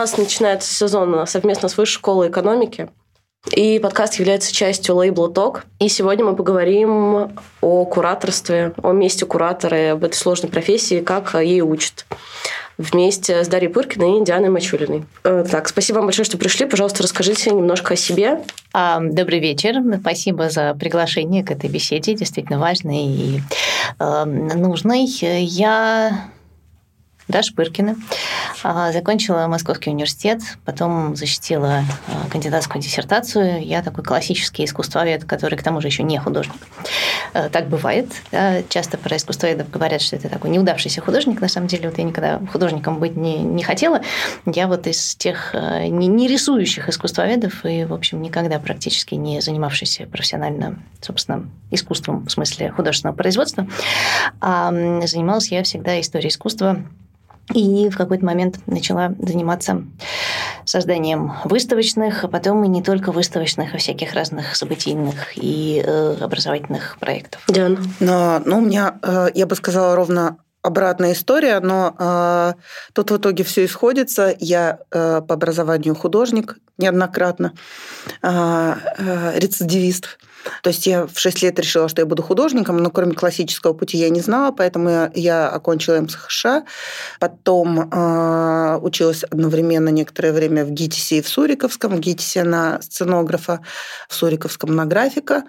Нас начинается сезон совместно с Высшей школой экономики. И подкаст является частью лейбла ТОК. И сегодня мы поговорим о кураторстве, о месте куратора, об этой сложной профессии, как ей учат вместе с Дарьей Пыркиной и Дианой Мачулиной. Э, так, спасибо вам большое, что пришли. Пожалуйста, расскажите немножко о себе. А, добрый вечер. Спасибо за приглашение к этой беседе. Действительно важной и э, нужной. Я Даша Пыркина. А, закончила Московский университет, потом защитила а, кандидатскую диссертацию. Я такой классический искусствовед, который к тому же еще не художник. Э, так бывает. Да? Часто про искусствоведов говорят, что это такой неудавшийся художник. На самом деле, вот я никогда художником быть не, не хотела. Я вот из тех не, не рисующих искусствоведов и, в общем, никогда практически не занимавшийся профессионально, собственно, искусством в смысле художественного производства. А занималась я всегда историей искусства и в какой-то момент начала заниматься созданием выставочных, а потом и не только выставочных, а всяких разных событийных и э, образовательных проектов. Диана? Но, ну, у меня, э, я бы сказала, ровно обратная история, но э, тут в итоге все исходится. Я э, по образованию художник неоднократно, э, э, рецидивист. То есть я в 6 лет решила, что я буду художником, но кроме классического пути я не знала, поэтому я окончила МСХШ. Потом э, училась одновременно некоторое время в ГИТИСе и в Суриковском. В ГИТИСе на сценографа, в Суриковском на графика.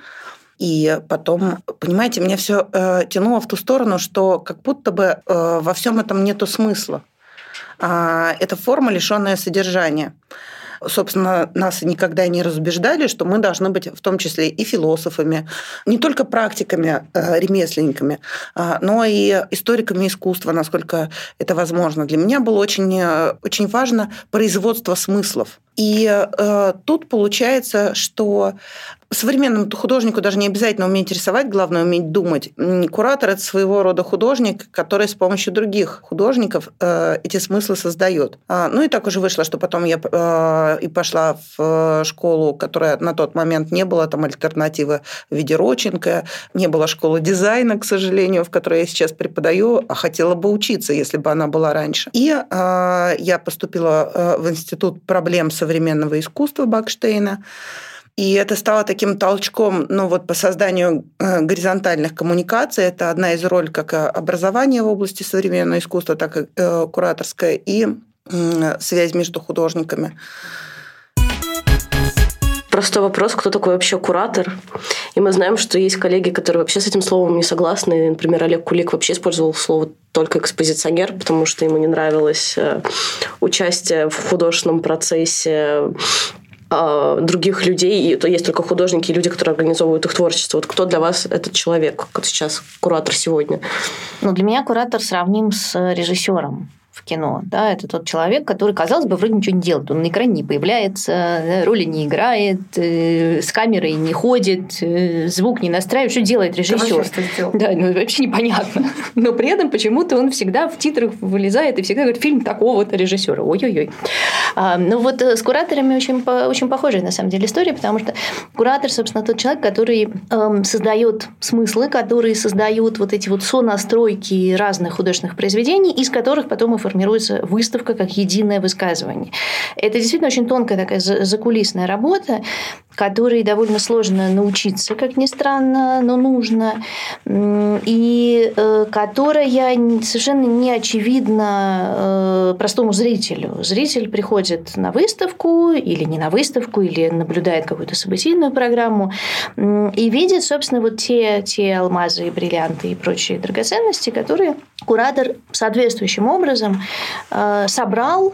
И потом, понимаете, меня все э, тянуло в ту сторону, что как будто бы э, во всем этом нету смысла. Э, это форма, лишенная содержания собственно, нас никогда не разубеждали, что мы должны быть в том числе и философами, не только практиками, э, ремесленниками, а, но и историками искусства, насколько это возможно. Для меня было очень, э, очень важно производство смыслов. И э, тут получается, что современному художнику даже не обязательно уметь рисовать, главное уметь думать. Куратор – это своего рода художник, который с помощью других художников э, эти смыслы создает. А, ну и так уже вышло, что потом я э, и пошла в школу, которая на тот момент не было там альтернативы в виде Роченко, не было школы дизайна, к сожалению, в которой я сейчас преподаю, а хотела бы учиться, если бы она была раньше. И э, я поступила в Институт проблем современного искусства Бакштейна, и это стало таким толчком ну, вот, по созданию э, горизонтальных коммуникаций. Это одна из ролей как образования в области современного искусства, так и э, кураторская, и связь между художниками. Простой вопрос, кто такой вообще куратор? И мы знаем, что есть коллеги, которые вообще с этим словом не согласны. Например, Олег Кулик вообще использовал слово только экспозиционер, потому что ему не нравилось э, участие в художественном процессе а, других людей, и то есть только художники и люди, которые организовывают их творчество. Вот кто для вас этот человек, как сейчас куратор сегодня? Ну, для меня куратор сравним с режиссером в кино. Да, это тот человек, который, казалось бы, вроде ничего не делает. Он на экране не появляется, роли не играет, э, с камерой не ходит, э, звук не настраивает. Что делает режиссер? Да, ну вообще непонятно. Но при этом почему-то он всегда в титрах вылезает и всегда говорит фильм такого-то режиссера. Ой-ой-ой. А, ну вот э, с кураторами очень, очень похожая на самом деле история, потому что куратор, собственно, тот человек, который эм, создает смыслы, который создает вот эти вот сонастройки разных художественных произведений, из которых потом и формируется выставка как единое высказывание. Это действительно очень тонкая такая закулисная работа, которой довольно сложно научиться, как ни странно, но нужно, и э, которая совершенно не очевидна э, простому зрителю. Зритель приходит на выставку или не на выставку, или наблюдает какую-то событийную программу и видит, собственно, вот те, те алмазы и бриллианты и прочие драгоценности, которые куратор соответствующим образом э, собрал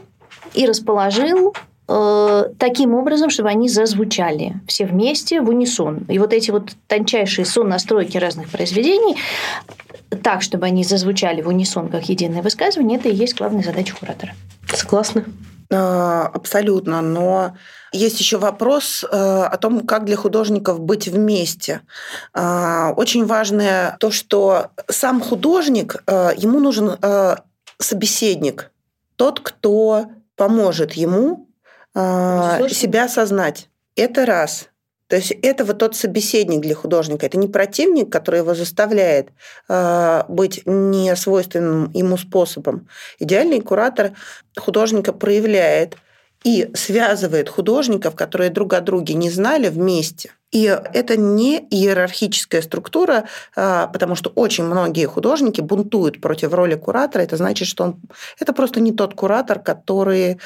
и расположил э, таким образом, чтобы они зазвучали все вместе в унисон. И вот эти вот тончайшие сон настройки разных произведений так, чтобы они зазвучали в унисон как единое высказывание, это и есть главная задача куратора. Согласна. А, абсолютно, но есть еще вопрос э, о том, как для художников быть вместе. А, очень важное то, что сам художник, э, ему нужен э, собеседник, тот, кто поможет ему себя осознать. Это раз. То есть это вот тот собеседник для художника. Это не противник, который его заставляет э, быть несвойственным ему способом. Идеальный куратор художника проявляет и связывает художников, которые друг о друге не знали, вместе. И это не иерархическая структура, а, потому что очень многие художники бунтуют против роли куратора. Это значит, что он это просто не тот куратор, который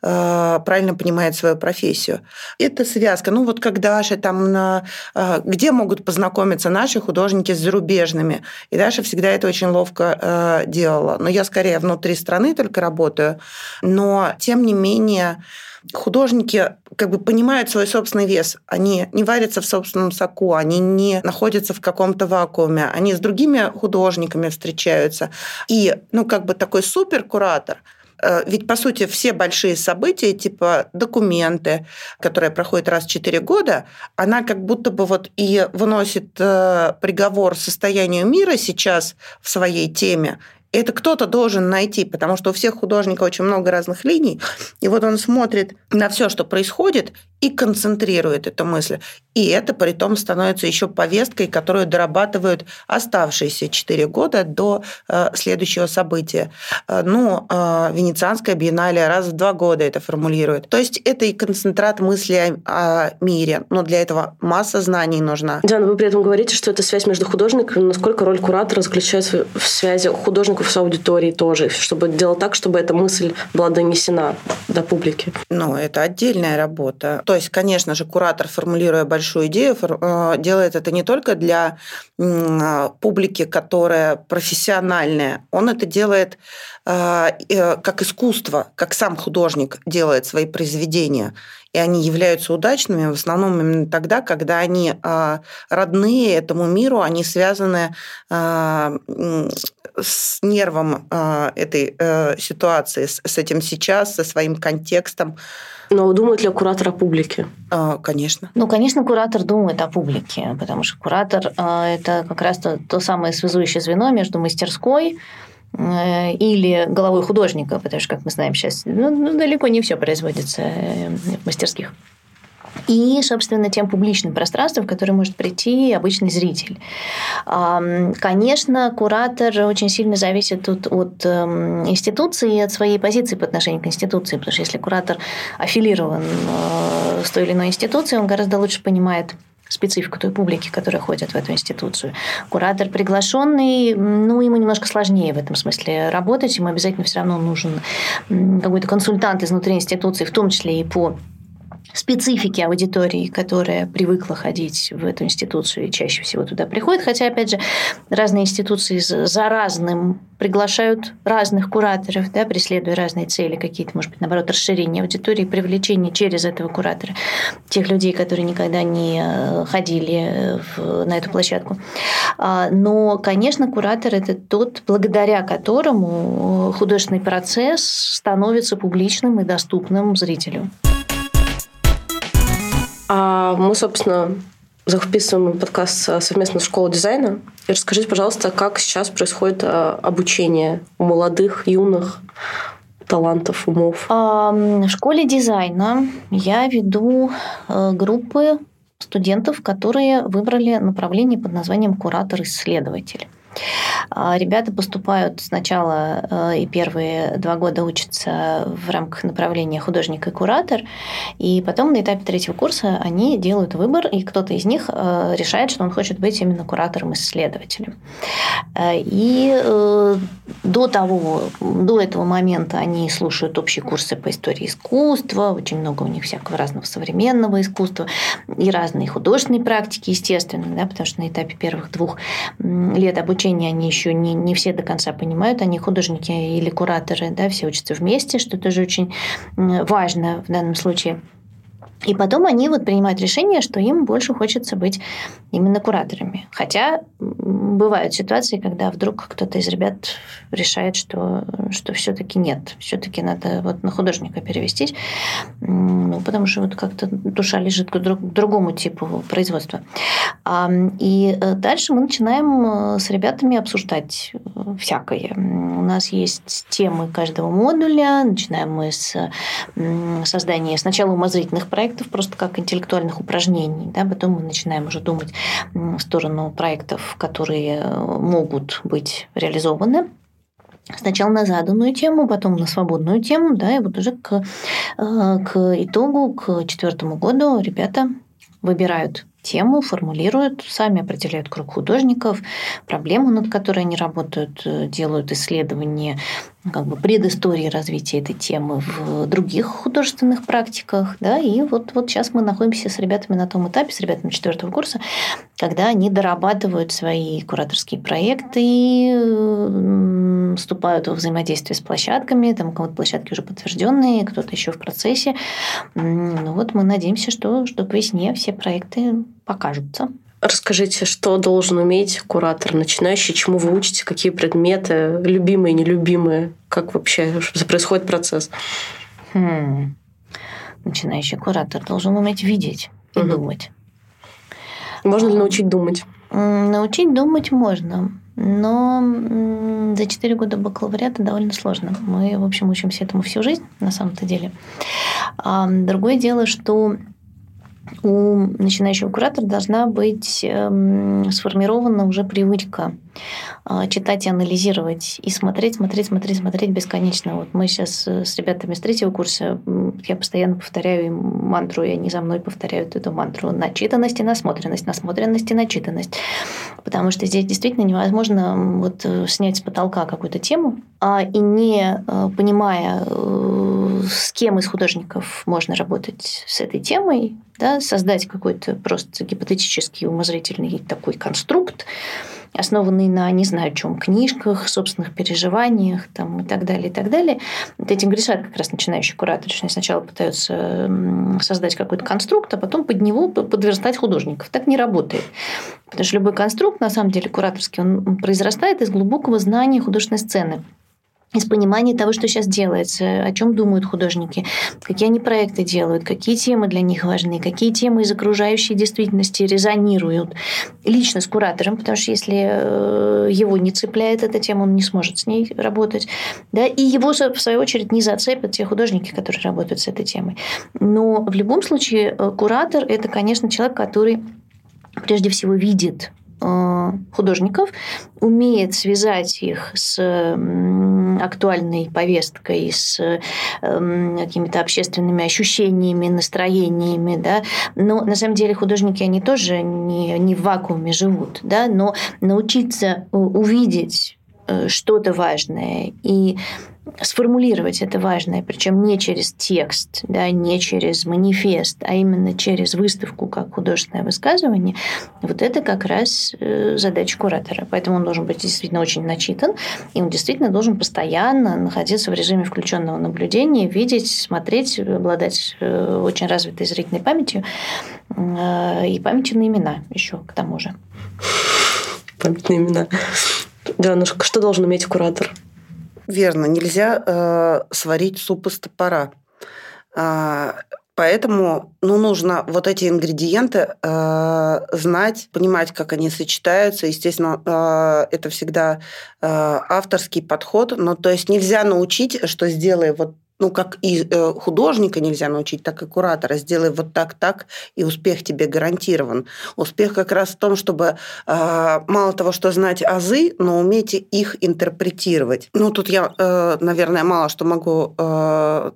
а, правильно понимает свою профессию. Это связка. Ну вот как Даша там на а, где могут познакомиться наши художники с зарубежными. И Даша всегда это очень ловко делала. Но я скорее внутри страны только работаю. Но тем не менее художники как бы понимают свой собственный вес. Они не варятся в собственном соку, они не находятся в каком-то вакууме, они с другими художниками встречаются. И, ну, как бы такой суперкуратор э, ведь, по сути, все большие события, типа документы, которые проходят раз в 4 года, она как будто бы вот и выносит э, приговор состоянию мира сейчас в своей теме, это кто-то должен найти, потому что у всех художников очень много разных линий, и вот он смотрит на все, что происходит, и концентрирует эту мысль. И это при том становится еще повесткой, которую дорабатывают оставшиеся четыре года до э, следующего события. Э, ну, э, Венецианская биеннале раз в два года это формулирует. То есть это и концентрат мысли о, о мире, но для этого масса знаний нужна. Диана, вы при этом говорите, что это связь между художниками. Насколько роль куратора заключается в связи художников с аудиторией тоже, чтобы делать так, чтобы эта мысль была донесена до публики? Ну, это отдельная работа то есть, конечно же, куратор, формулируя большую идею, э, делает это не только для публики, которая профессиональная, он это делает как искусство, как сам художник делает свои произведения. И они являются удачными в основном именно тогда, когда они родные этому миру, они связаны с нервом этой ситуации, с этим сейчас, со своим контекстом. Но думает ли куратор о публике? А, конечно. Ну, конечно, куратор думает о публике, потому что куратор а, – это как раз то, то самое связующее звено между мастерской э, или головой художника, потому что, как мы знаем сейчас, ну, ну далеко не все производится э, в мастерских и, собственно, тем публичным пространством, в которое может прийти обычный зритель. Конечно, куратор очень сильно зависит от, от эм, институции и от своей позиции по отношению к институции, потому что если куратор аффилирован э, с той или иной институцией, он гораздо лучше понимает специфику той публики, которая ходит в эту институцию. Куратор приглашенный, ну, ему немножко сложнее в этом смысле работать, ему обязательно все равно нужен какой-то консультант изнутри институции, в том числе и по специфики аудитории, которая привыкла ходить в эту институцию и чаще всего туда приходит. Хотя, опять же, разные институции за разным приглашают разных кураторов, да, преследуя разные цели, какие-то, может быть, наоборот, расширение аудитории, привлечение через этого куратора тех людей, которые никогда не э, ходили в, на эту площадку. А, но, конечно, куратор – это тот, благодаря которому художественный процесс становится публичным и доступным зрителю. А мы, собственно, записываем подкаст совместно с школой дизайна. И расскажите, пожалуйста, как сейчас происходит а, обучение у молодых, юных талантов, умов? В школе дизайна я веду э, группы студентов, которые выбрали направление под названием куратор-исследователь. А, ребята поступают сначала э, и первые два года учатся в рамках направления художник и куратор, и потом на этапе третьего курса они делают выбор, и кто-то из них э, решает, что он хочет быть именно куратором-исследователем. Э, и до того, до этого момента они слушают общие курсы по истории искусства, очень много у них всякого разного современного искусства и разные художественные практики, естественно, да, потому что на этапе первых двух лет обучения они еще не, не все до конца понимают, они художники или кураторы, да, все учатся вместе, что тоже очень важно в данном случае. И потом они вот принимают решение, что им больше хочется быть именно кураторами. Хотя бывают ситуации, когда вдруг кто-то из ребят решает, что, что все-таки нет, все-таки надо вот на художника перевестись, ну, потому что вот как-то душа лежит к, друг, к другому типу производства. И э, дальше мы начинаем э, с ребятами обсуждать э, всякое. У нас есть темы каждого модуля, начинаем мы с создания сначала умозрительных проектов, проектов просто как интеллектуальных упражнений. Да? Потом мы начинаем уже думать в сторону проектов, которые э, могут быть реализованы. Сначала на заданную тему, потом на свободную тему, да, и вот уже к, э, к итогу, к четвертому году ребята выбирают тему, формулируют, сами определяют круг художников, проблему, над которой они работают, э, делают исследования как бы предыстории развития этой темы в других художественных практиках. Да? И вот, вот сейчас мы находимся с ребятами на том этапе, с ребятами четвертого курса, когда они дорабатывают свои кураторские проекты, вступают во взаимодействие с площадками, там у кого-то площадки уже подтвержденные, кто-то еще в процессе. Ну вот мы надеемся, что, что к весне все проекты покажутся. Расскажите, что должен уметь куратор начинающий, чему вы учите, какие предметы, любимые, нелюбимые, как вообще происходит процесс? Хм. Начинающий куратор должен уметь видеть и угу. думать. Можно ли научить думать? Научить думать можно, но за 4 года бакалавриата довольно сложно. Мы, в общем, учимся этому всю жизнь, на самом-то деле. А другое дело, что у начинающего куратора должна быть эм, сформирована уже привычка читать и анализировать, и смотреть, смотреть, смотреть, смотреть бесконечно. Вот мы сейчас э, с ребятами с третьего курса, я постоянно повторяю им мантру, и они за мной повторяют эту мантру. Начитанность и насмотренность, насмотренность и начитанность. Потому что здесь действительно невозможно вот э, снять с потолка какую-то тему, а, и не э, понимая, с кем из художников можно работать с этой темой, да, создать какой-то просто гипотетический умозрительный такой конструкт, основанный на не знаю чем, книжках, собственных переживаниях там, и так далее, и так далее. Вот этим грешат как раз начинающие кураторы, они сначала пытаются создать какой-то конструкт, а потом под него подверстать художников. Так не работает. Потому что любой конструкт, на самом деле, кураторский, он произрастает из глубокого знания художественной сцены из понимания того, что сейчас делается, о чем думают художники, какие они проекты делают, какие темы для них важны, какие темы из окружающей действительности резонируют лично с куратором, потому что если э, его не цепляет эта тема, он не сможет с ней работать. Да? И его, в свою очередь, не зацепят те художники, которые работают с этой темой. Но в любом случае э, куратор – это, конечно, человек, который прежде всего видит художников, умеет связать их с актуальной повесткой, с эм, какими-то общественными ощущениями, настроениями, да. Но на самом деле художники, они тоже не, не в вакууме живут, да, но научиться увидеть э, что-то важное и сформулировать это важное, причем не через текст, да, не через манифест, а именно через выставку как художественное высказывание, вот это как раз э, задача куратора. Поэтому он должен быть действительно очень начитан, и он действительно должен постоянно находиться в режиме включенного наблюдения, видеть, смотреть, обладать э, очень развитой зрительной памятью э, и памятью на имена еще к тому же. Память на имена. Да, ну что должен уметь куратор? Верно, нельзя э, сварить суп из топора. Э, поэтому ну, нужно вот эти ингредиенты э, знать, понимать, как они сочетаются. Естественно, э, это всегда э, авторский подход. Но то есть нельзя научить, что сделай вот ну, как и э, художника нельзя научить, так и куратора. Сделай вот так, так, и успех тебе гарантирован. Успех как раз в том, чтобы э, мало того, что знать азы, но уметь их интерпретировать. Ну, тут я, э, наверное, мало что могу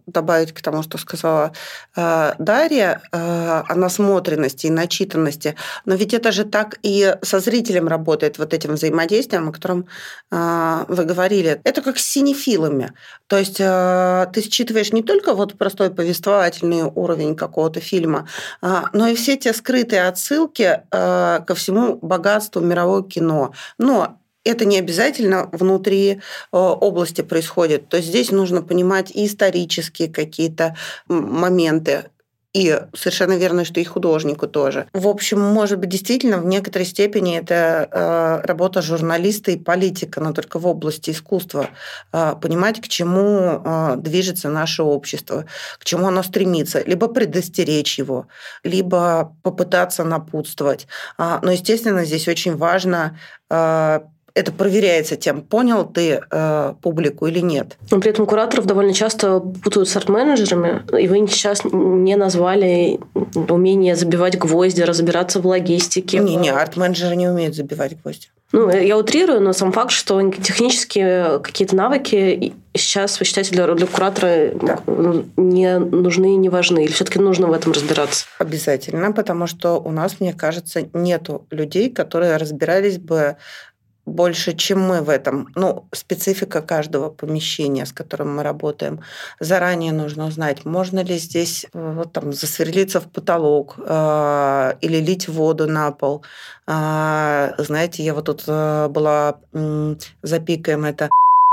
добавить к тому, что сказала Дарья о насмотренности и начитанности. Но ведь это же так и со зрителем работает, вот этим взаимодействием, о котором вы говорили. Это как с синефилами. То есть ты считываешь не только вот простой повествовательный уровень какого-то фильма, а, но и все те скрытые отсылки а, ко всему богатству мирового кино. Но это не обязательно внутри а, области происходит. То есть здесь нужно понимать и исторические какие-то моменты, и совершенно верно, что и художнику тоже. В общем, может быть, действительно, в некоторой степени это э, работа журналиста и политика, но только в области искусства. Э, понимать, к чему э, движется наше общество, к чему оно стремится. Либо предостеречь его, либо попытаться напутствовать. Но, естественно, здесь очень важно это проверяется тем, понял ты э, публику или нет. Но при этом кураторов довольно часто путают с арт-менеджерами, и вы сейчас не назвали умение забивать гвозди, разбираться в логистике. Не-не, арт-менеджеры не умеют забивать гвозди. Ну, я утрирую, но сам факт, что технические какие-то навыки сейчас, вы считаете, для, для куратора да. не нужны и не важны? Или все-таки нужно в этом разбираться? Обязательно, потому что у нас, мне кажется, нету людей, которые разбирались бы больше, чем мы в этом. Ну, специфика каждого помещения, с которым мы работаем. Заранее нужно узнать, можно ли здесь э, вот, там, засверлиться в потолок э, или лить воду на пол. Э, знаете, я вот тут э, была э, запикаем это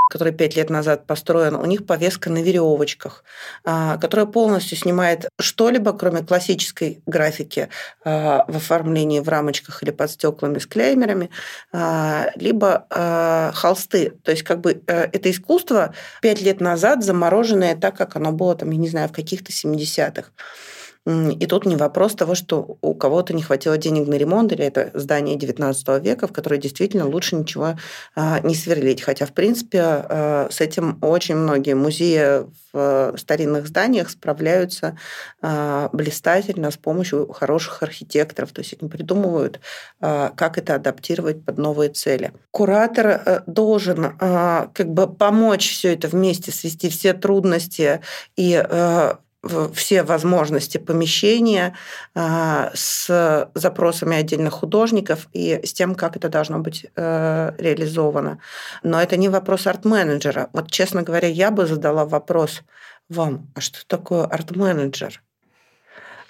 который пять лет назад построен, у них повеска на веревочках, а, которая полностью снимает что-либо, кроме классической графики а, в оформлении в рамочках или под стеклами с клеймерами, а, либо холсты. То есть как бы э, это искусство пять лет назад замороженное так, как оно было там, я не знаю, в каких-то 70-х. И тут не вопрос того, что у кого-то не хватило денег на ремонт, или это здание 19 века, в которое действительно лучше ничего а, не сверлить. Хотя, в принципе, а, с этим очень многие музеи в старинных зданиях справляются а, блистательно с помощью хороших архитекторов. То есть они придумывают, как это адаптировать под новые цели. Куратор э, должен как бы помочь все это вместе, свести все трудности и э, все возможности помещения а, с запросами отдельных художников и с тем, как это должно быть э, реализовано. Но это не вопрос арт-менеджера. Вот, честно говоря, я бы задала вопрос вам, а что такое арт-менеджер?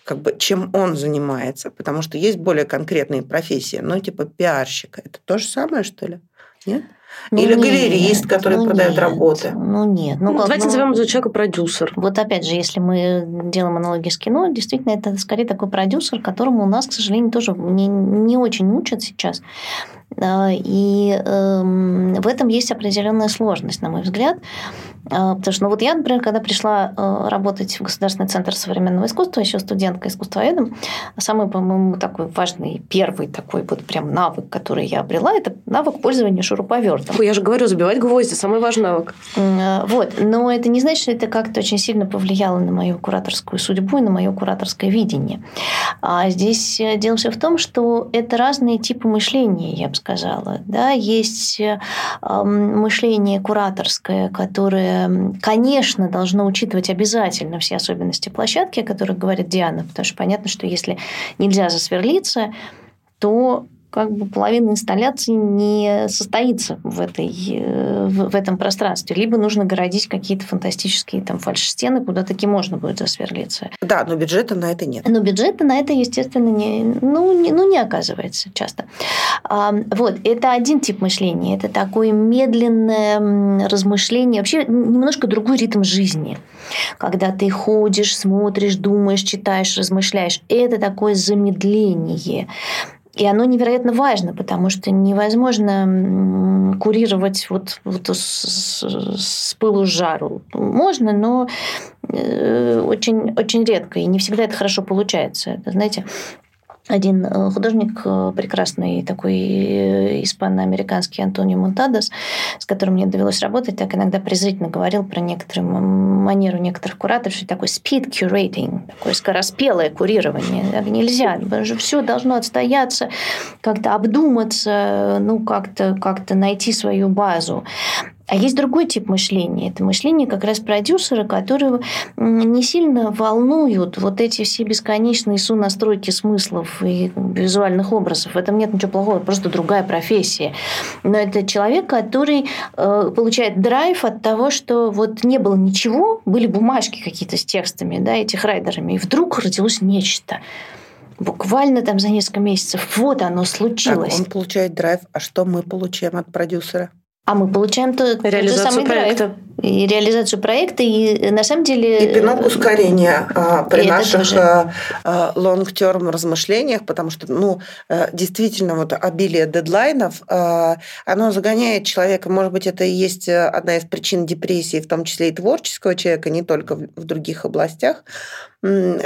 Как бы, чем он занимается? Потому что есть более конкретные профессии, ну, типа пиарщика. Это то же самое, что ли? Нет? Ну, Или нет, галерист, который ну, продает нет, работы. Ну нет. Ну, ну, давайте назовем этого человека продюсер. Вот опять же, если мы делаем аналогии с кино, действительно, это скорее такой продюсер, которому у нас, к сожалению, тоже не, не очень учат сейчас. А, и эм, в этом есть определенная сложность, на мой взгляд. А, потому что, ну вот я, например, когда пришла э, работать в Государственный центр современного искусства, еще студентка искусствоведом, самый, по-моему, такой важный, первый такой вот прям навык, который я обрела, это навык пользования шуруповертом. Я же говорю, забивать гвозди, самый важный навык. А, вот, но это не значит, что это как-то очень сильно повлияло на мою кураторскую судьбу и на мое кураторское видение. А здесь э, дело все в том, что это разные типы мышления, я бы сказала. Да? Есть э, мышление кураторское, которое конечно, должно учитывать обязательно все особенности площадки, о которых говорит Диана, потому что понятно, что если нельзя засверлиться, то как бы половина инсталляции не состоится в, этой, э, в, этом пространстве. Либо нужно городить какие-то фантастические там фальш-стены, куда таки можно будет засверлиться. Да, но бюджета на это нет. Но бюджета на это, естественно, не, ну, не, ну, не оказывается часто. А, вот, это один тип мышления. Это такое медленное размышление, вообще немножко другой ритм жизни. Когда ты ходишь, смотришь, думаешь, читаешь, размышляешь. Это такое замедление. И оно невероятно важно, потому что невозможно курировать вот, вот с, с пылу с жару. Можно, но э, очень, очень редко, и не всегда это хорошо получается. Знаете, один э, художник э, прекрасный, такой э, испано-американский Антонио Монтадос, с которым мне довелось работать, так иногда презрительно говорил про некоторую манеру некоторых кураторов, что такое speed curating, такое скороспелое курирование. Так нельзя, потому что все должно отстояться, как-то обдуматься, ну, как-то как найти свою базу. А есть другой тип мышления. Это мышление как раз продюсера, которые не сильно волнуют вот эти все бесконечные сонастройки смыслов и визуальных образов. В этом нет ничего плохого, просто другая профессия. Но это человек, который э, получает драйв от того, что вот не было ничего, были бумажки какие-то с текстами, да, этих райдерами, и вдруг родилось нечто буквально там за несколько месяцев. Вот оно случилось. Так, он получает драйв. А что мы получаем от продюсера? А мы получаем то, тот же самый проекта. драйв. И реализацию проекта, и на самом деле... И пинок ускорения а, при наших а, а, long-term размышлениях, потому что, ну, э, действительно, вот обилие дедлайнов, оно загоняет человека, может быть, это и есть одна из причин депрессии, в том числе и творческого человека, не только в других областях,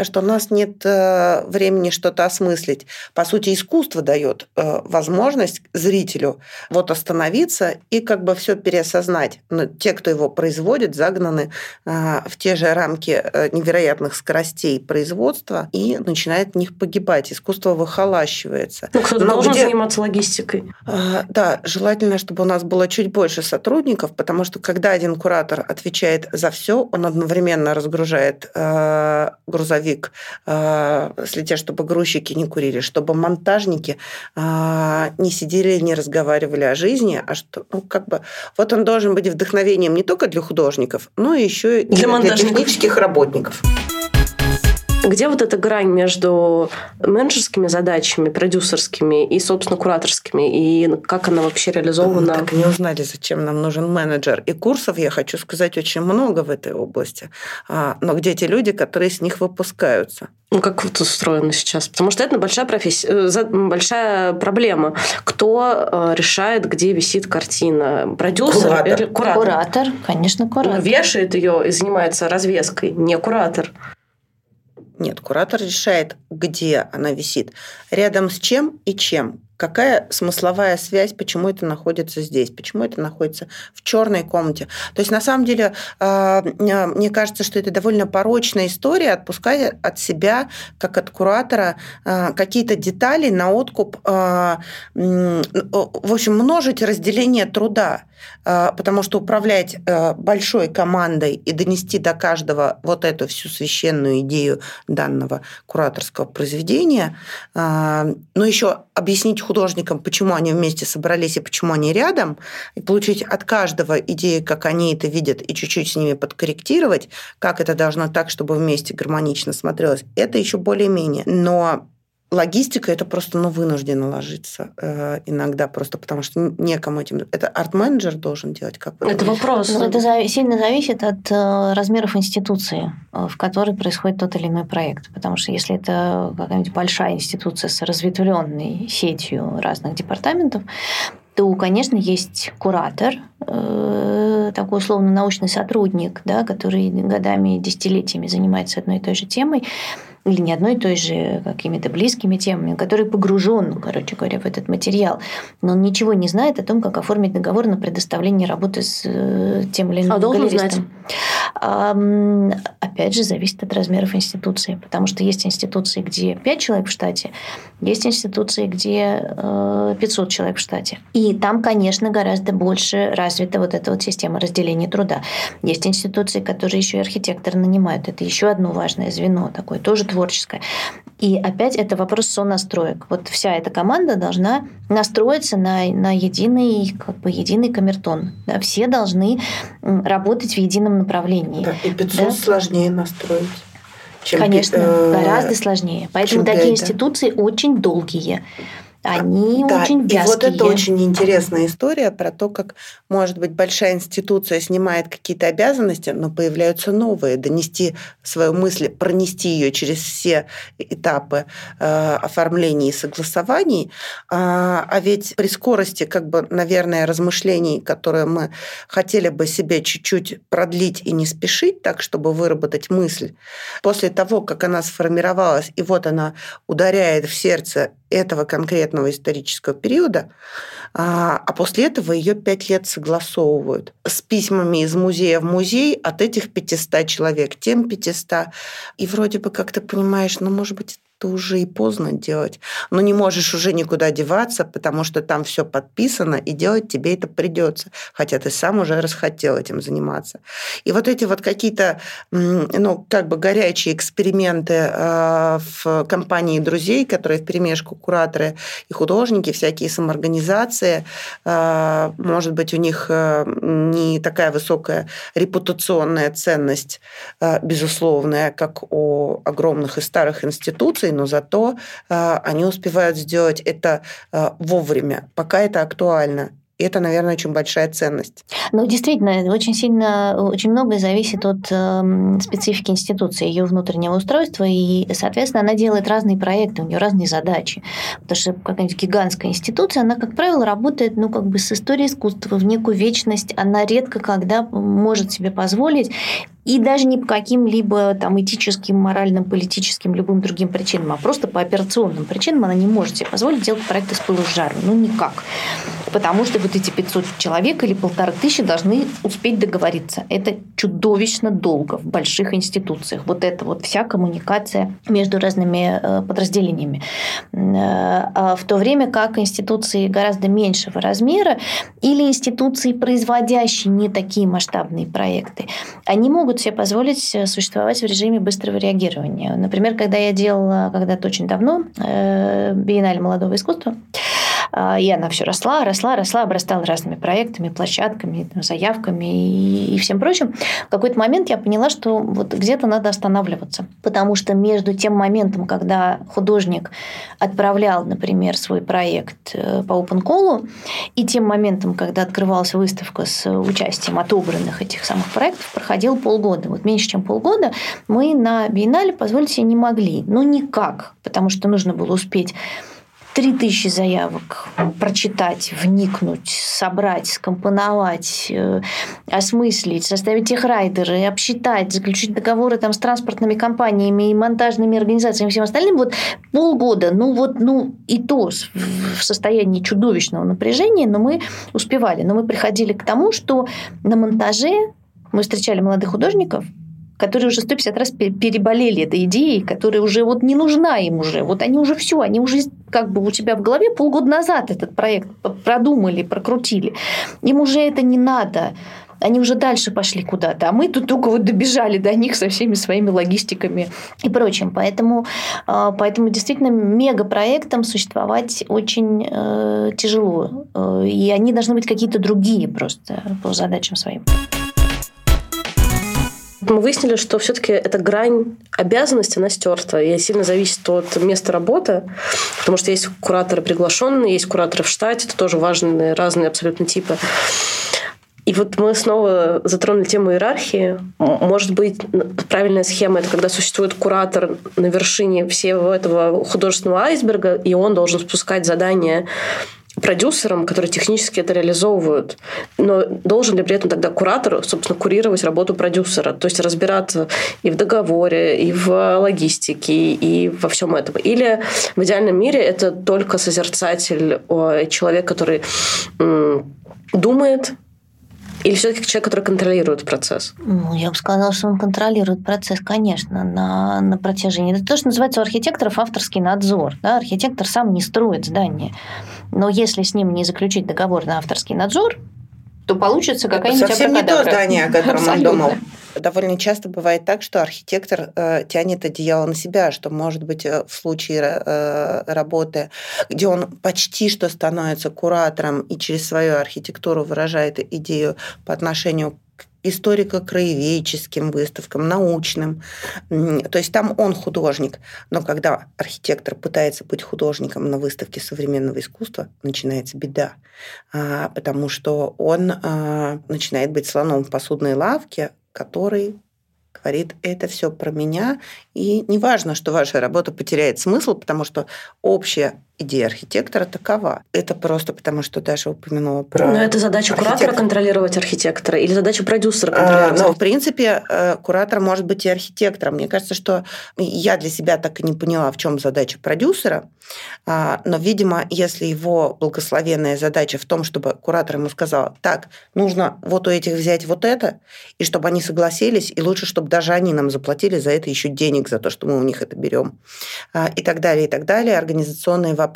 что у нас нет э, времени что-то осмыслить. По сути, искусство дает э, возможность зрителю вот остановиться и как бы все переосознать. Но те, кто его производит, загнаны э, в те же рамки невероятных скоростей производства и начинает в них погибать. Искусство выхолащивается. Ну, кто-то должен где... заниматься логистикой. Да, желательно, чтобы у нас было чуть больше сотрудников, потому что когда один куратор отвечает за все, он одновременно разгружает грузовик, э, следя, чтобы грузчики не курили, чтобы монтажники э, не сидели, не разговаривали о жизни, а что, ну, как бы, вот он должен быть вдохновением не только для художников, но еще и для, для технических работников. Где вот эта грань между менеджерскими задачами, продюсерскими и, собственно, кураторскими? И как она вообще реализована? Так не узнали, зачем нам нужен менеджер. И курсов, я хочу сказать, очень много в этой области. А, но где те люди, которые с них выпускаются? Ну, как вот устроено сейчас? Потому что это большая профессия, э, большая проблема. Кто э, решает, где висит картина? Продюсер куратор. или куратор? Куратор, конечно, куратор. Вешает ее и занимается развеской, не куратор. Нет, куратор решает, где она висит, рядом с чем и чем. Какая смысловая связь, почему это находится здесь, почему это находится в черной комнате. То есть, на самом деле, а, а, мне кажется, что это довольно порочная история, отпускать от себя, как от куратора, а, какие-то детали на откуп, в общем, множить разделение труда. Потому что управлять э, большой командой и донести до каждого вот эту всю священную идею данного кураторского произведения, но еще объяснить художникам, почему они вместе собрались и почему они рядом, и получить от каждого идеи, как они это видят, и чуть-чуть с ними подкорректировать, как это должно так, чтобы вместе гармонично смотрелось, это еще более-менее. Но Логистика это просто ну, вынуждена ложиться э, иногда, просто потому что некому этим. Это арт-менеджер должен делать как Это вопрос. Ну, это сильно зависит от э, размеров институции, э, в которой происходит тот или иной проект. Потому что если это какая-нибудь большая институция с разветвленной сетью разных департаментов, то, конечно, есть куратор, э, такой условно научный сотрудник, да, который годами, десятилетиями занимается одной и той же темой, или не одной и той же какими-то близкими темами, который погружен, короче говоря, в этот материал, но он ничего не знает о том, как оформить договор на предоставление работы с э, тем или иным а должен знать? Опять же, зависит от размеров институции, потому что есть институции, где 5 человек в штате, есть институции, где 500 э, человек в штате. И там, конечно, гораздо больше развита вот эта вот система разделения труда. Есть институции, которые еще и архитектор нанимают. Это еще одно важное звено, такое тоже творческое. И опять это вопрос сонастроек. Вот вся эта команда должна настроиться на, на единый, как бы, единый камертон. Да? Все должны работать в едином направлении. Да, и 500 да? сложнее настроить. Чем Конечно, э, гораздо сложнее. Поэтому такие институции очень долгие. Они да, очень вязкие. И вот это очень интересная история про то, как, может быть, большая институция снимает какие-то обязанности, но появляются новые. Донести свою мысль, пронести ее через все этапы э, оформления и согласований. А, а ведь при скорости, как бы, наверное, размышлений, которые мы хотели бы себе чуть-чуть продлить и не спешить так, чтобы выработать мысль, после того, как она сформировалась, и вот она ударяет в сердце этого конкретного исторического периода, а, а после этого ее пять лет согласовывают с письмами из музея в музей от этих 500 человек, тем 500. И вроде бы как ты понимаешь, ну, может быть, то уже и поздно делать. Но не можешь уже никуда деваться, потому что там все подписано, и делать тебе это придется, хотя ты сам уже расхотел этим заниматься. И вот эти вот какие-то, ну, как бы горячие эксперименты э, в компании друзей, которые в перемешку кураторы и художники, всякие самоорганизации, э, может быть, у них э, не такая высокая репутационная ценность, безусловная, как у огромных и старых институций, инноваций, но зато э, они успевают сделать это э, вовремя, пока это актуально. И это, наверное, очень большая ценность. Ну, действительно, очень сильно, очень многое зависит от э, специфики институции, ее внутреннего устройства, и, соответственно, она делает разные проекты, у нее разные задачи. Потому что какая-нибудь гигантская институция, она, как правило, работает, ну, как бы с историей искусства в некую вечность, она редко когда может себе позволить и даже не по каким-либо там этическим, моральным, политическим, любым другим причинам, а просто по операционным причинам она не может себе позволить делать проекты с пылу с жару. Ну, никак. Потому что вот эти 500 человек или полторы тысячи должны успеть договориться. Это чудовищно долго в больших институциях. Вот это вот вся коммуникация между разными э, подразделениями. Э, а в то время как институции гораздо меньшего размера или институции, производящие не такие масштабные проекты, они могут могут себе позволить э, существовать в режиме быстрого реагирования. Например, когда я делала когда-то очень давно э, биеннале молодого искусства, и она все росла, росла, росла, обрастала разными проектами, площадками, заявками и, и всем прочим. В какой-то момент я поняла, что вот где-то надо останавливаться. Потому что между тем моментом, когда художник отправлял, например, свой проект э, по open call, и тем моментом, когда открывалась выставка с участием отобранных этих самых проектов, проходил полгода. Вот меньше, чем полгода мы на биеннале позволить себе не могли. Ну, никак, потому что нужно было успеть три тысячи заявок прочитать, вникнуть, собрать, скомпоновать, э, осмыслить, составить их райдеры, обсчитать, заключить договоры там с транспортными компаниями и монтажными организациями и всем остальным, вот полгода, ну вот, ну и то в состоянии чудовищного напряжения, но мы успевали. Но мы приходили к тому, что на монтаже мы встречали молодых художников, которые уже 150 раз переболели этой идеей, которая уже вот не нужна им уже. Вот они уже все, они уже как бы у тебя в голове полгода назад этот проект продумали, прокрутили. Им уже это не надо. Они уже дальше пошли куда-то, а мы тут только вот добежали до них со всеми своими логистиками и прочим. Поэтому, а, поэтому действительно мегапроектам существовать очень э, тяжело. Э, и они должны быть какие-то другие просто по задачам своим мы выяснили, что все-таки эта грань обязанности, она стерта. И сильно зависит от места работы, потому что есть кураторы приглашенные, есть кураторы в штате, это тоже важные, разные абсолютно типы. И вот мы снова затронули тему иерархии. Может быть, правильная схема — это когда существует куратор на вершине всего этого художественного айсберга, и он должен спускать задания продюсерам, которые технически это реализовывают. Но должен ли при этом тогда куратор, собственно, курировать работу продюсера? То есть разбираться и в договоре, и в логистике, и во всем этом. Или в идеальном мире это только созерцатель, человек, который думает, или все-таки человек, который контролирует процесс? Ну, я бы сказала, что он контролирует процесс, конечно, на, на протяжении. Это то, что называется у архитекторов авторский надзор. Да? Архитектор сам не строит здание. Но если с ним не заключить договор на авторский надзор, то получится какая-нибудь Совсем не то здание, о котором Абсолютно. он думал. Довольно часто бывает так, что архитектор э, тянет одеяло на себя, что может быть э, в случае э, работы, где он почти что становится куратором и через свою архитектуру выражает идею по отношению историко-краеведческим выставкам, научным. То есть там он художник. Но когда архитектор пытается быть художником на выставке современного искусства, начинается беда. А, потому что он а, начинает быть слоном в посудной лавке, который говорит, это все про меня, и не важно, что ваша работа потеряет смысл, потому что общая идея архитектора такова. Это просто потому, что Даша упомянула про... Но это задача архитектора. куратора контролировать архитектора или задача продюсера контролировать? А, ну, в принципе, э, куратор может быть и архитектором. Мне кажется, что я для себя так и не поняла, в чем задача продюсера. А, но, видимо, если его благословенная задача в том, чтобы куратор ему сказал, так, нужно вот у этих взять вот это, и чтобы они согласились, и лучше, чтобы даже они нам заплатили за это еще денег, за то, что мы у них это берем, а, и так далее, и так далее, организационные вопросы,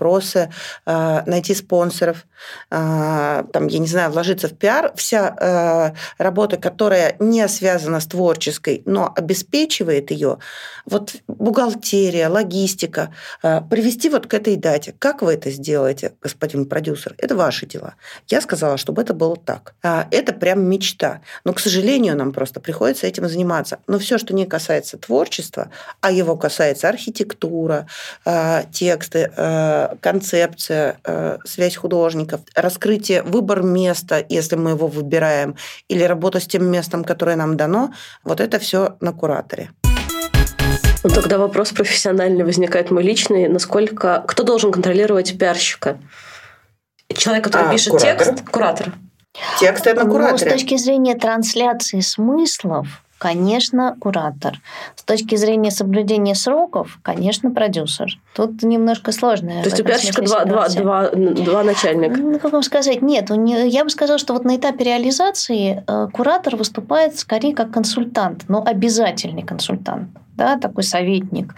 а, найти спонсоров, там, я не знаю, вложиться в пиар, вся работа, которая не связана с творческой, но обеспечивает ее, вот бухгалтерия, логистика, привести вот к этой дате. Как вы это сделаете, господин продюсер? Это ваши дела. Я сказала, чтобы это было так. А это прям мечта. Но, к сожалению, нам просто приходится этим заниматься. Но все, что не касается творчества, а его касается архитектура, э, тексты, э, концепция, э, связь художников, раскрытие, выбор места, если мы его выбираем, или работа с тем местом, которое нам дано, вот это все на кураторе. Ну, тогда вопрос профессиональный возникает мой личный. Насколько... Кто должен контролировать пиарщика? Человек, который а, пишет куратор. текст? Куратор. Текст это на кураторе. Ну, с точки зрения трансляции смыслов, конечно, куратор. С точки зрения соблюдения сроков, конечно, продюсер. Тут немножко сложно. То есть у пиарщика два, два, два, два начальника? Ну, как вам сказать? Нет, я бы сказала, что вот на этапе реализации э, куратор выступает скорее как консультант, но обязательный консультант да, такой советник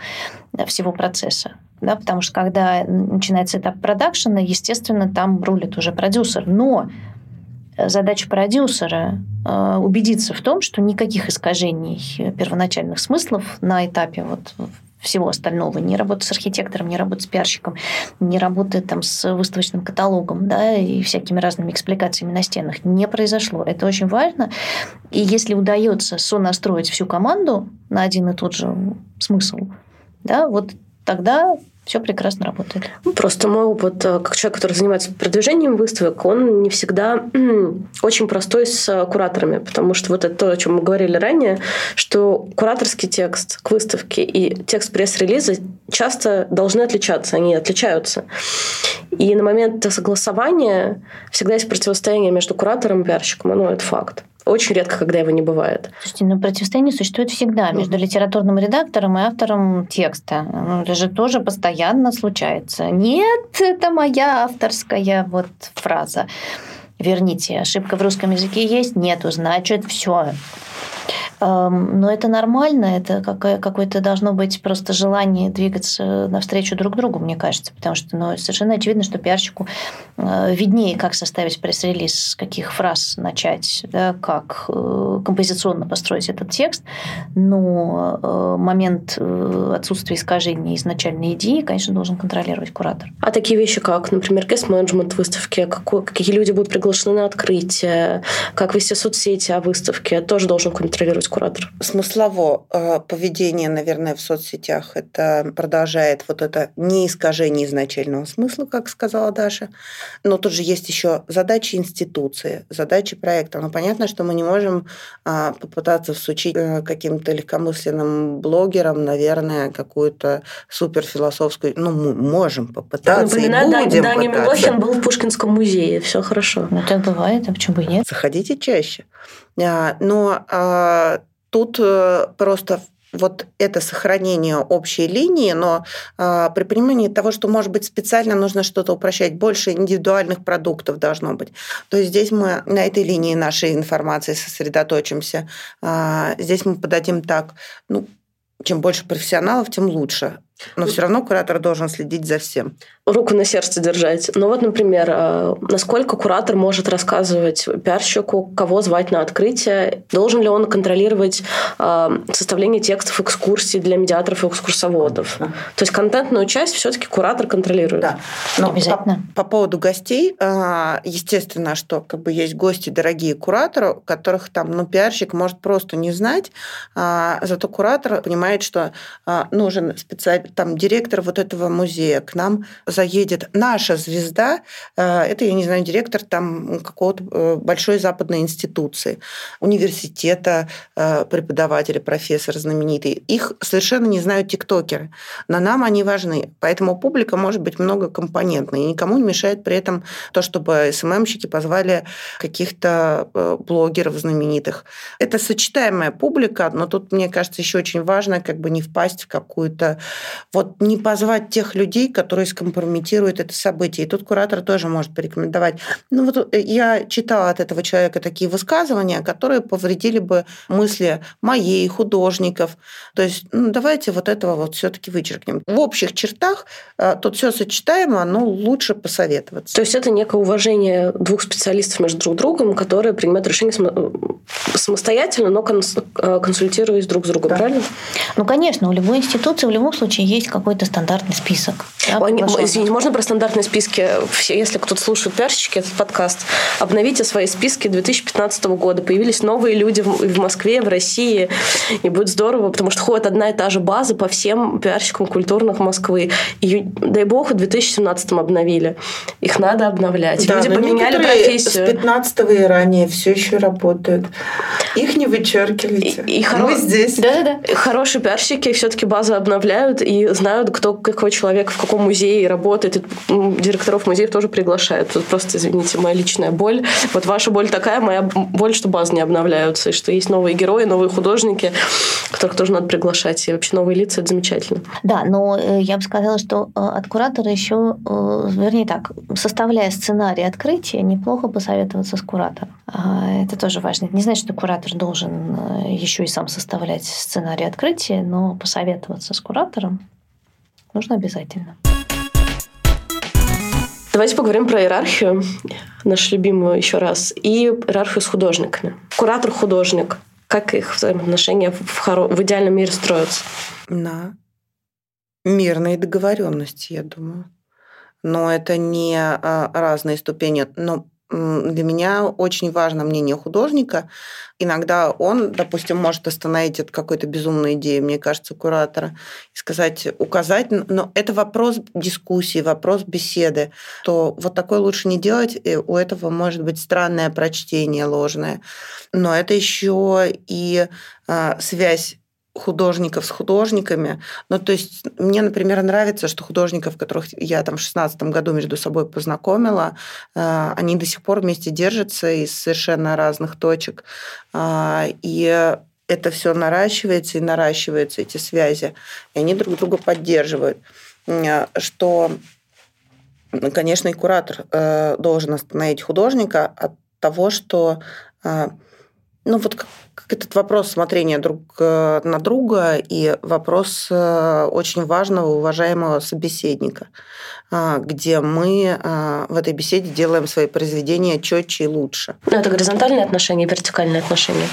всего процесса. Да, потому что когда начинается этап продакшена, естественно, там рулит уже продюсер. Но задача продюсера э, убедиться в том, что никаких искажений первоначальных смыслов на этапе вот всего остального, не работать с архитектором, не работать с пиарщиком, не работать там с выставочным каталогом, да, и всякими разными экспликациями на стенах, не произошло. Это очень важно. И если удается сонастроить всю команду на один и тот же смысл, да, вот тогда все прекрасно работает. Ну, просто мой опыт, э, как человек, который занимается продвижением выставок, он не всегда очень простой с э, кураторами, потому что вот это то, о чем мы говорили ранее, что кураторский текст к выставке и текст пресс-релиза часто должны отличаться, они отличаются. И на момент согласования всегда есть противостояние между куратором и пиарщиком, ну, это факт. Очень редко, когда его не бывает. Слушайте, но противостояние существует всегда между литературным редактором и автором текста. Ну, это же тоже постоянно случается. Нет, это моя авторская вот фраза. Верните, ошибка в русском языке есть? Нету, значит, все. Но это нормально, это какое-то должно быть просто желание двигаться навстречу друг другу, мне кажется, потому что ну, совершенно очевидно, что пиарщику э, виднее, как составить пресс-релиз, с каких фраз начать, да, как э, композиционно построить этот текст, но э, момент отсутствия искажений изначальной идеи, конечно, должен контролировать куратор. А такие вещи, как, например, гест-менеджмент выставки, какие люди будут приглашены на открытие, как вести соцсети о выставке, тоже должен контролировать куратор? Смыслово э, поведение, наверное, в соцсетях это продолжает вот это не искажение изначального смысла, как сказала Даша. Но тут же есть еще задачи институции, задачи проекта. Но понятно, что мы не можем а, попытаться всучить э, каким-то легкомысленным блогерам, наверное, какую-то суперфилософскую... Ну, мы можем попытаться Напоминаю, и будем Даня Милохин был в Пушкинском музее, все хорошо. Ну, так бывает, а почему бы и нет? Заходите чаще. А, но а, тут э, просто вот это сохранение общей линии, но э, при понимании того, что, может быть, специально нужно что-то упрощать, больше индивидуальных продуктов должно быть. То есть здесь мы на этой линии нашей информации сосредоточимся. Э, здесь мы подадим так, ну, чем больше профессионалов, тем лучше. Но все равно куратор должен следить за всем. Руку на сердце держать. Ну вот, например, э, насколько куратор может рассказывать пиарщику, кого звать на открытие? Должен ли он контролировать э, составление текстов экскурсий для медиаторов и экскурсоводов? Да. То есть контентную часть все-таки куратор контролирует. Да. Но Обязательно. По, по поводу гостей, э, естественно, что как бы есть гости дорогие куратору, которых там, ну, пиарщик может просто не знать, а зато куратор понимает, что нужен специалист там директор вот этого музея к нам заедет. Наша звезда, э, это, я не знаю, директор там какого-то э, большой западной институции, университета, э, преподаватели, профессор знаменитый. Их совершенно не знают тиктокеры. Но нам они важны. Поэтому публика может быть многокомпонентной. И никому не мешает при этом то, чтобы СММщики позвали каких-то блогеров знаменитых. Это сочетаемая публика, но тут, мне кажется, еще очень важно как бы не впасть в какую-то вот не позвать тех людей, которые скомпрометируют это событие. И тут куратор тоже может порекомендовать. Ну вот э, я читала от этого человека такие высказывания, которые повредили бы мысли моей, художников. То есть ну, давайте вот этого вот все-таки вычеркнем. В общих чертах э, тут все сочетаемо, но лучше посоветоваться. То есть это некое уважение двух специалистов между друг другом, которые принимают решения э, самостоятельно, но консультируясь друг с другом, да. правильно? Ну, конечно, у любой институции в любом случае случае есть какой-то стандартный список. Да, Извините, можно про стандартные списки? Все, если кто-то слушает пиарщики, этот подкаст, обновите свои списки 2015 года. Появились новые люди в Москве, в России, и будет здорово, потому что ходит одна и та же база по всем пиарщикам культурных Москвы. И, дай бог, в 2017 обновили. Их надо обновлять. Да, люди поменяли профессию. С 15 и ранее все еще работают. Их не вычеркивайте. И, и хоро... Мы здесь. Да-да-да. Хорошие пиарщики все-таки базу обновляют и знают, кто какой человек в каком музее работает. И директоров музеев тоже приглашают. Тут просто, извините, моя личная боль. Вот ваша боль такая, моя боль, что базы не обновляются, и что есть новые герои, новые художники, которых тоже надо приглашать. И вообще новые лица – это замечательно. Да, но э, я бы сказала, что э, от куратора еще, э, вернее так, составляя сценарий открытия, неплохо посоветоваться с куратором. А, это тоже важно. Не значит, что куратор должен еще и сам составлять сценарий открытия, но посоветоваться с куратором нужно обязательно. Давайте поговорим про иерархию, нашу любимую еще раз, и иерархию с художниками. Куратор-художник. Как их взаимоотношения в, хоро... в идеальном мире строятся? На мирной договоренности, я думаю. Но это не а, разные ступени. Но для меня очень важно мнение художника. Иногда он, допустим, может остановить от какой-то безумной идеи, мне кажется, куратора, и сказать, указать, но это вопрос дискуссии, вопрос беседы, то вот такое лучше не делать, и у этого может быть странное прочтение ложное. Но это еще и а, связь художников с художниками. Ну, то есть мне, например, нравится, что художников, которых я там в шестнадцатом году между собой познакомила, э, они до сих пор вместе держатся из совершенно разных точек. А, и это все наращивается и наращиваются эти связи, и они друг друга поддерживают. Что, конечно, и куратор э, должен остановить художника от того, что э, ну вот как, как этот вопрос смотрения друг э, на друга и вопрос э, очень важного, уважаемого собеседника, а, где мы в этой беседе делаем свои произведения четче и лучше. Ну, это горизонтальные отношения, вертикальные отношения.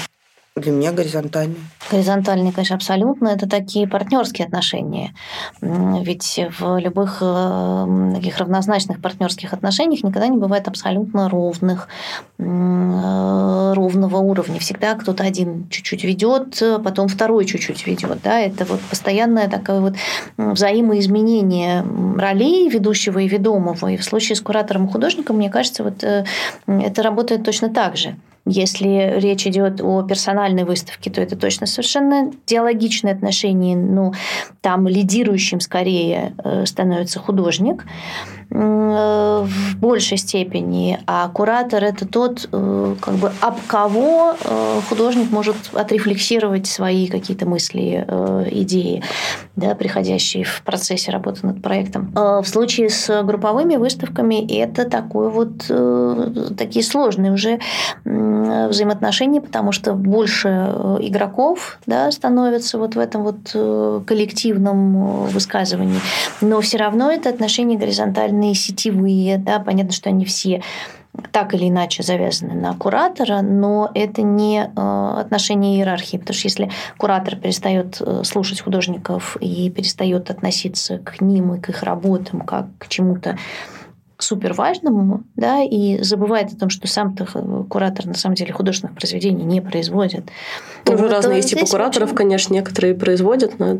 Для меня горизонтальные. Горизонтальные, конечно, абсолютно. Это такие партнерские отношения. Ведь в любых э, таких равнозначных партнерских отношениях никогда не бывает абсолютно ровных, э, ровного уровня. Всегда кто-то один чуть-чуть ведет, потом второй чуть-чуть ведет. Да? Это вот постоянное такое вот взаимоизменение ролей ведущего и ведомого. И в случае с куратором и художником, мне кажется, вот э, это работает точно так же. Если речь идет о персональной выставке, то это точно совершенно диалогичные отношения. Ну, там лидирующим скорее э, становится художник в большей степени, а куратор это тот, э, как бы об кого художник может отрефлексировать свои какие-то мысли, идеи, да, приходящие в процессе работы над проектом. В случае с групповыми выставками это такой вот такие сложные уже взаимоотношений, потому что больше э, игроков да, становится вот в этом вот э, коллективном э, высказывании. Но все равно это отношения горизонтальные, сетевые. Да, понятно, что они все так или иначе завязаны на куратора, но это не отношение иерархии, потому что если куратор перестает слушать художников и перестает относиться к ним и к их работам как к чему-то супер важному, да, и забывает о том, что сам-то куратор на самом деле художественных произведений не производит. Ну, вот, разные есть типы кураторов, очень... конечно, некоторые производят, но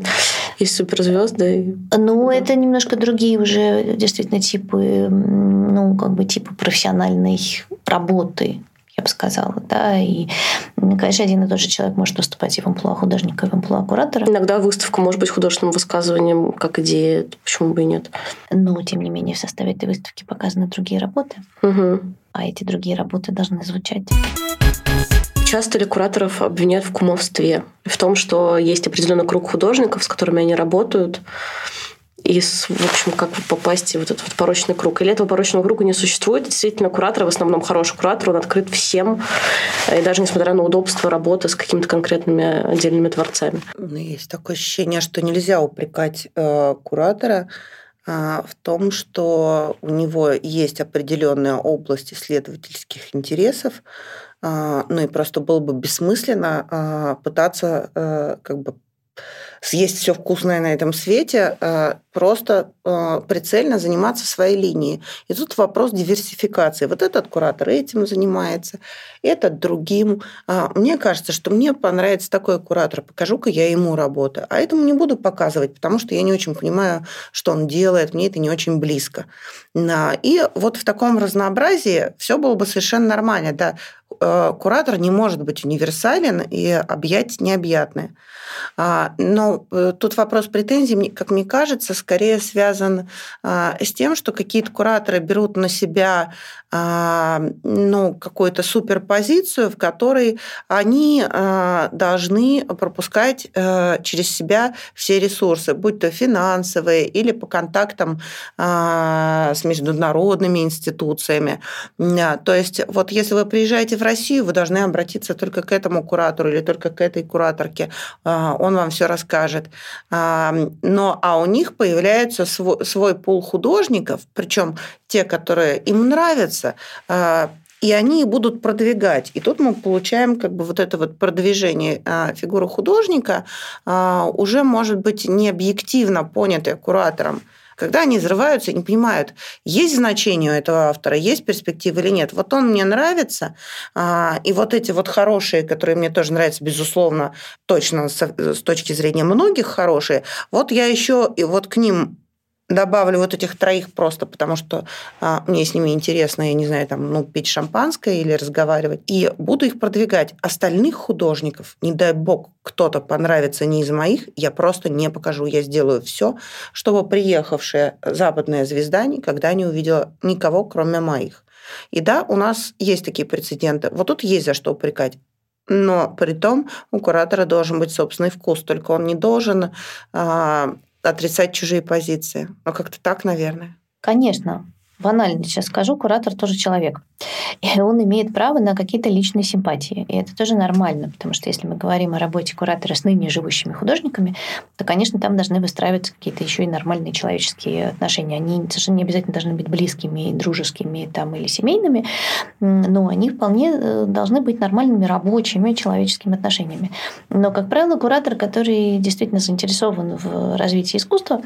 есть суперзвезды. Ну, это немножко другие уже действительно типы, ну, как бы типы профессиональной работы я бы сказала. Да? И, конечно, один и тот же человек может выступать и в амплуа художника, и в амплуа куратора. Иногда выставка может быть художественным высказыванием, как идея, почему бы и нет. Но, тем не менее, в составе этой выставки показаны другие работы, угу. а эти другие работы должны звучать. Часто ли кураторов обвиняют в кумовстве? В том, что есть определенный круг художников, с которыми они работают, и, в общем, как попасть в этот вот порочный круг. Или этого порочного круга не существует. Действительно, куратор, в основном хороший куратор, он открыт всем, и даже несмотря на удобство работы с какими-то конкретными отдельными творцами. Есть такое ощущение, что нельзя упрекать э, куратора э, в том, что у него есть определенная область исследовательских интересов, э, ну и просто было бы бессмысленно э, пытаться э, как бы съесть все вкусное на этом свете, э, просто э, прицельно заниматься своей линией. И тут вопрос диверсификации. Вот этот куратор этим занимается, этот другим. А, мне кажется, что мне понравится такой куратор, покажу-ка я ему работу. А этому не буду показывать, потому что я не очень понимаю, что он делает, мне это не очень близко. И вот в таком разнообразии все было бы совершенно нормально. Да, э, куратор не может быть универсален и объять необъятное. А, но э, тут вопрос претензий, как мне кажется, скорее связан а, с тем, что какие-то кураторы берут на себя ну, какую-то суперпозицию, в которой они должны пропускать э, через себя все ресурсы, будь то финансовые или по контактам с международными институциями. То есть вот если вы приезжаете в Россию, вы должны обратиться только к этому куратору или только к этой кураторке. А, он вам все расскажет. А, но а у них появляется свой, свой пул художников, причем те, которые им нравятся, а, и они будут продвигать. И тут мы получаем как бы вот это вот продвижение фигуры художника уже может быть не объективно понятое куратором, когда они взрываются не понимают, есть значение у этого автора, есть перспектива или нет. Вот он мне нравится, а, и вот эти вот хорошие, которые мне тоже нравятся, безусловно, точно с точки зрения многих хорошие, вот я еще и вот к ним добавлю вот этих троих просто потому, что а, мне с ними интересно, я не знаю, там, ну, пить шампанское или разговаривать, и буду их продвигать. Остальных художников, не дай бог, кто-то понравится не из моих, я просто не покажу. Я сделаю все, чтобы приехавшая западная звезда никогда не увидела никого, кроме моих. И да, у нас есть такие прецеденты. Вот тут есть за что упрекать. Но при том у куратора должен быть собственный вкус, только он не должен а, отрицать чужие позиции. Ну, как-то так, наверное. Конечно банально сейчас скажу, куратор тоже человек. И он имеет право на какие-то личные симпатии. И это тоже нормально, потому что если мы говорим о работе куратора с ныне живущими художниками, то, конечно, там должны выстраиваться какие-то еще и нормальные человеческие отношения. Они совершенно не обязательно должны быть близкими, дружескими там, или семейными, но они вполне э, должны быть нормальными рабочими человеческими отношениями. Но, как правило, куратор, который действительно заинтересован в развитии искусства,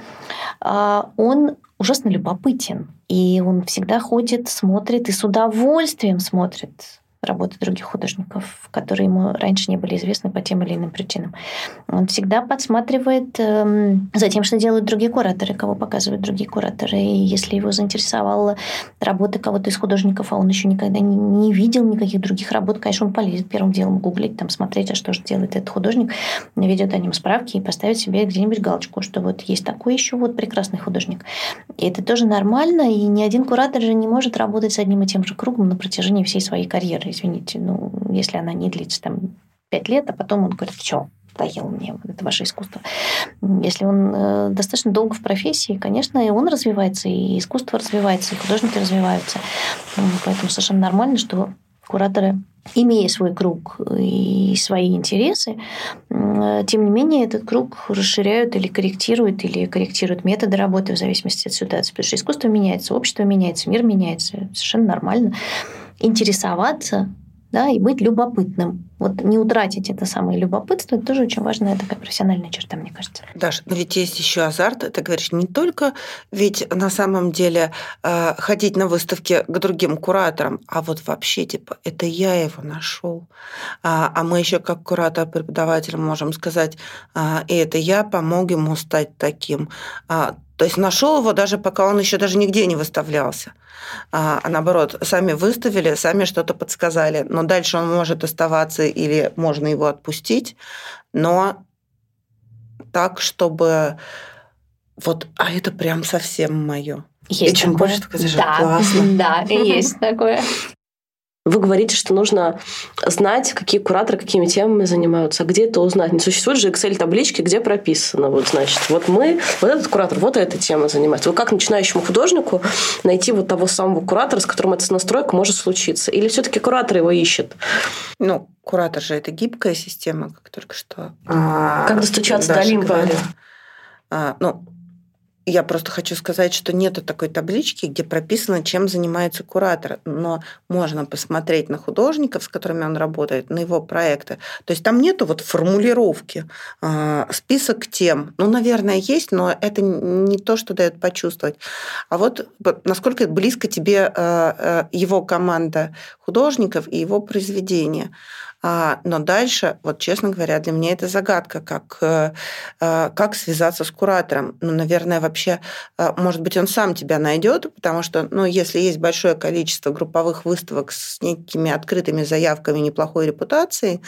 а, он ужасно любопытен. И он всегда ходит, смотрит и с удовольствием смотрит работы других художников, которые ему раньше не были известны по тем или иным причинам. Он всегда подсматривает э, за тем, что делают другие кураторы, кого показывают другие кураторы. И если его заинтересовала работа кого-то из художников, а он еще никогда не, не видел никаких других работ, конечно, он полезет первым делом гуглить, там, смотреть, а что же делает этот художник, ведет о нем справки и поставить себе где-нибудь галочку, что вот есть такой еще вот прекрасный художник. И это тоже нормально, и ни один куратор же не может работать с одним и тем же кругом на протяжении всей своей карьеры извините, ну, если она не длится там пять лет, а потом он говорит, все, надоело мне вот это ваше искусство. Если он э, достаточно долго в профессии, конечно, и он развивается, и искусство развивается, и художники развиваются. Поэтому совершенно нормально, что кураторы, имея свой круг и свои интересы, тем не менее этот круг расширяют или корректируют, или корректируют методы работы в зависимости от ситуации. Потому что искусство меняется, общество меняется, мир меняется. Совершенно нормально интересоваться да, и быть любопытным. Вот не утратить это самое любопытство, это тоже очень важная такая профессиональная черта, мне кажется. Даша, но ведь есть еще азарт, ты говоришь, не только ведь на самом деле э, ходить на выставки к другим кураторам, а вот вообще, типа, это я его нашел. А, а мы еще как куратор, преподаватель можем сказать, а, и это я помог ему стать таким. А, то есть нашел его даже пока он еще даже нигде не выставлялся. А, а наоборот, сами выставили, сами что-то подсказали. Но дальше он может оставаться или можно его отпустить, но так, чтобы вот, а это прям совсем мое. Есть и чем такое. больше, ты да, классно. Да, есть такое. Вы говорите, что нужно знать, какие кураторы какими темами занимаются. А где это узнать? Не существует же Excel-таблички, где прописано. Вот, значит, вот мы, вот этот куратор, вот эта тема занимается. Вот как начинающему художнику найти вот того самого куратора, с которым эта настройка может случиться? Или все-таки куратор его ищет? Ну, куратор же это гибкая система, как только что. А, как достучаться до Олимпа? А, ну, я просто хочу сказать, что нету такой таблички, где прописано, чем занимается куратор. Но можно посмотреть на художников, с которыми он работает, на его проекты. То есть там нету вот формулировки, э, список тем. Ну, наверное, есть, но это не то, что дает почувствовать. А вот насколько близко тебе э, его команда художников и его произведения. А, но дальше, вот честно говоря, для меня это загадка, как, э, э, как связаться с куратором. Ну, наверное, вообще, э, может быть, он сам тебя найдет, потому что, ну, если есть большое количество групповых выставок с некими открытыми заявками неплохой репутации,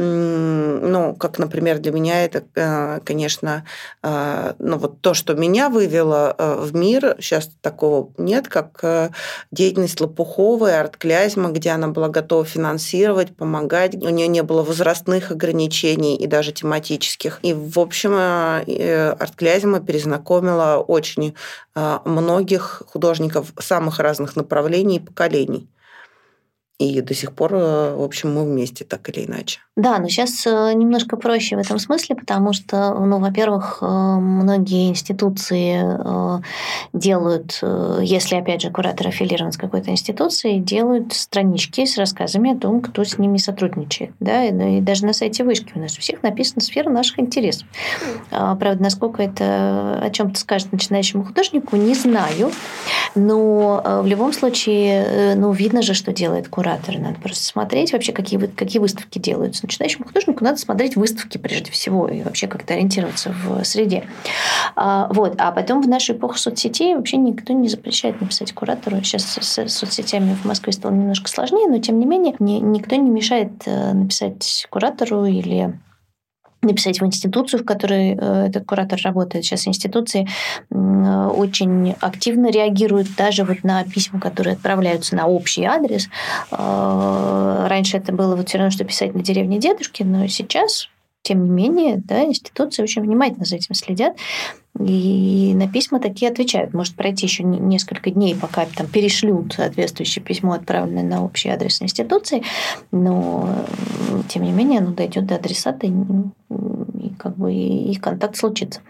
ну, как, например, для меня это, э, конечно, э, ну, вот то, что меня вывело э, в мир, сейчас такого нет, как деятельность Лопуховой, арт-клязьма, где она была готова финансировать, помогать. У нее не было возрастных ограничений и даже тематических. И, в общем, арт-клязьма перезнакомила очень многих художников самых разных направлений и поколений. И до сих пор, в общем, мы вместе так или иначе. Да, но сейчас э, немножко проще в этом смысле, потому что, ну, во-первых, э, многие институции э, делают, если, опять же, куратор аффилирован с какой-то институцией, делают странички с рассказами о том, кто с ними сотрудничает. Да? И даже на сайте вышки у нас у всех написано «Сфера наших интересов». А, правда, насколько это о чем-то скажет начинающему художнику, не знаю. Но в любом случае, ну, видно же, что делает куратор. Надо просто смотреть вообще, какие, какие выставки делаются начинающему художнику надо смотреть выставки прежде всего и вообще как-то ориентироваться в среде. А, вот. А потом в нашу эпоху соцсетей вообще никто не запрещает написать куратору. Сейчас с соцсетями в Москве стало немножко сложнее, но тем не менее никто не мешает э, написать куратору или написать в институцию, в которой э, этот куратор работает. Сейчас институции очень активно реагируют даже вот на письма, которые отправляются на общий адрес. Э, раньше это было вот все равно, что писать на деревне дедушки, но сейчас тем не менее, да, институции очень внимательно за этим следят. И на письма такие отвечают. Может пройти еще несколько дней, пока там перешлют соответствующее письмо, отправленное на общий адрес институции, но тем не менее оно дойдет до адресата и, как бы и контакт случится.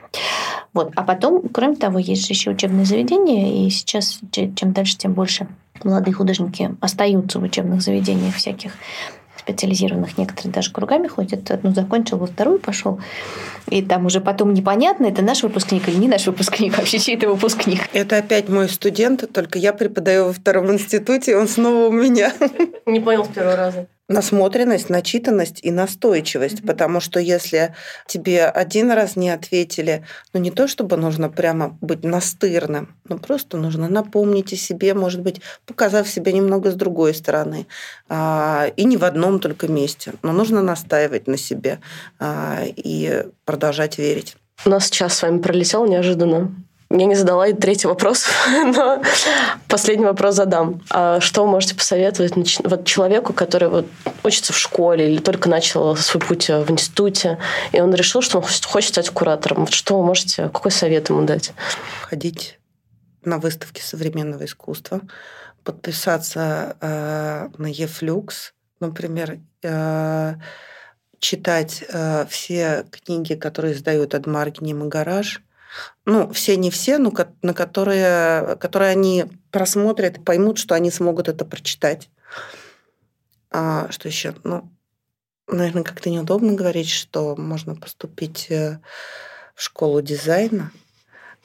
Вот. А потом, кроме того, есть же еще учебные заведения, и сейчас чем дальше, тем больше молодые художники остаются в учебных заведениях всяких специализированных, некоторые даже кругами ходят. Одну закончил, во вторую пошел. И там уже потом непонятно, это наш выпускник или не наш выпускник, вообще чей это выпускник. Это опять мой студент, только я преподаю во втором институте, он снова у меня. Не понял с первого раза насмотренность, начитанность и настойчивость, mm-hmm. потому что если тебе один раз не ответили, ну не то чтобы нужно прямо быть настырным, но просто нужно напомнить о себе, может быть, показав себя немного с другой стороны, а, и не в одном только месте, но нужно настаивать на себе а, и продолжать верить. У нас час с вами пролетел неожиданно. Я не задала и третий вопрос, но последний вопрос задам. А что вы можете посоветовать вот человеку, который вот учится в школе или только начал свой путь в институте, и он решил, что он хочет стать куратором? Вот что вы можете, какой совет ему дать? Ходить на выставки современного искусства, подписаться э, на Ефлюкс, например, э, читать э, все книги, которые издают Адмаргинем и Гараж – ну, все не все, но на которые, которые они просмотрят, поймут, что они смогут это прочитать. А, что еще? Ну, наверное, как-то неудобно говорить, что можно поступить э, в школу дизайна,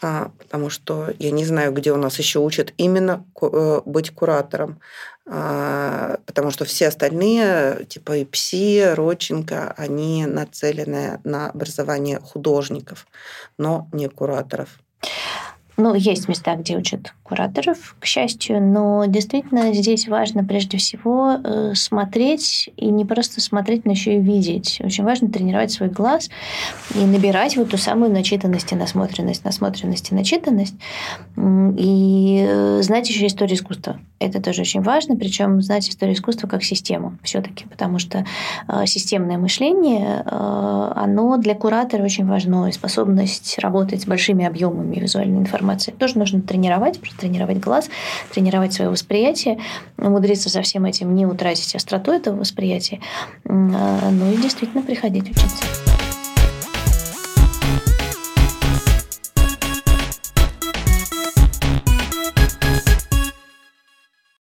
а, потому что я не знаю, где у нас еще учат именно э, быть куратором. А, потому что все остальные, типа и ПСИ, Родченко, они нацелены на образование художников, но не кураторов. Ну, есть места, где учат кураторов, к счастью, но действительно здесь важно прежде всего э, смотреть и не просто смотреть, но еще и видеть. Очень важно тренировать свой глаз и набирать вот ту самую начитанность и насмотренность, насмотренность и начитанность. И э, знать еще историю искусства. Это тоже очень важно, причем знать историю искусства как систему все-таки, потому что э, системное мышление, оно для куратора очень важно, и способность работать с большими объемами визуальной информации тоже нужно тренировать, тренировать глаз, тренировать свое восприятие, умудриться со всем этим не утратить остроту этого восприятия, ну и действительно приходить учиться.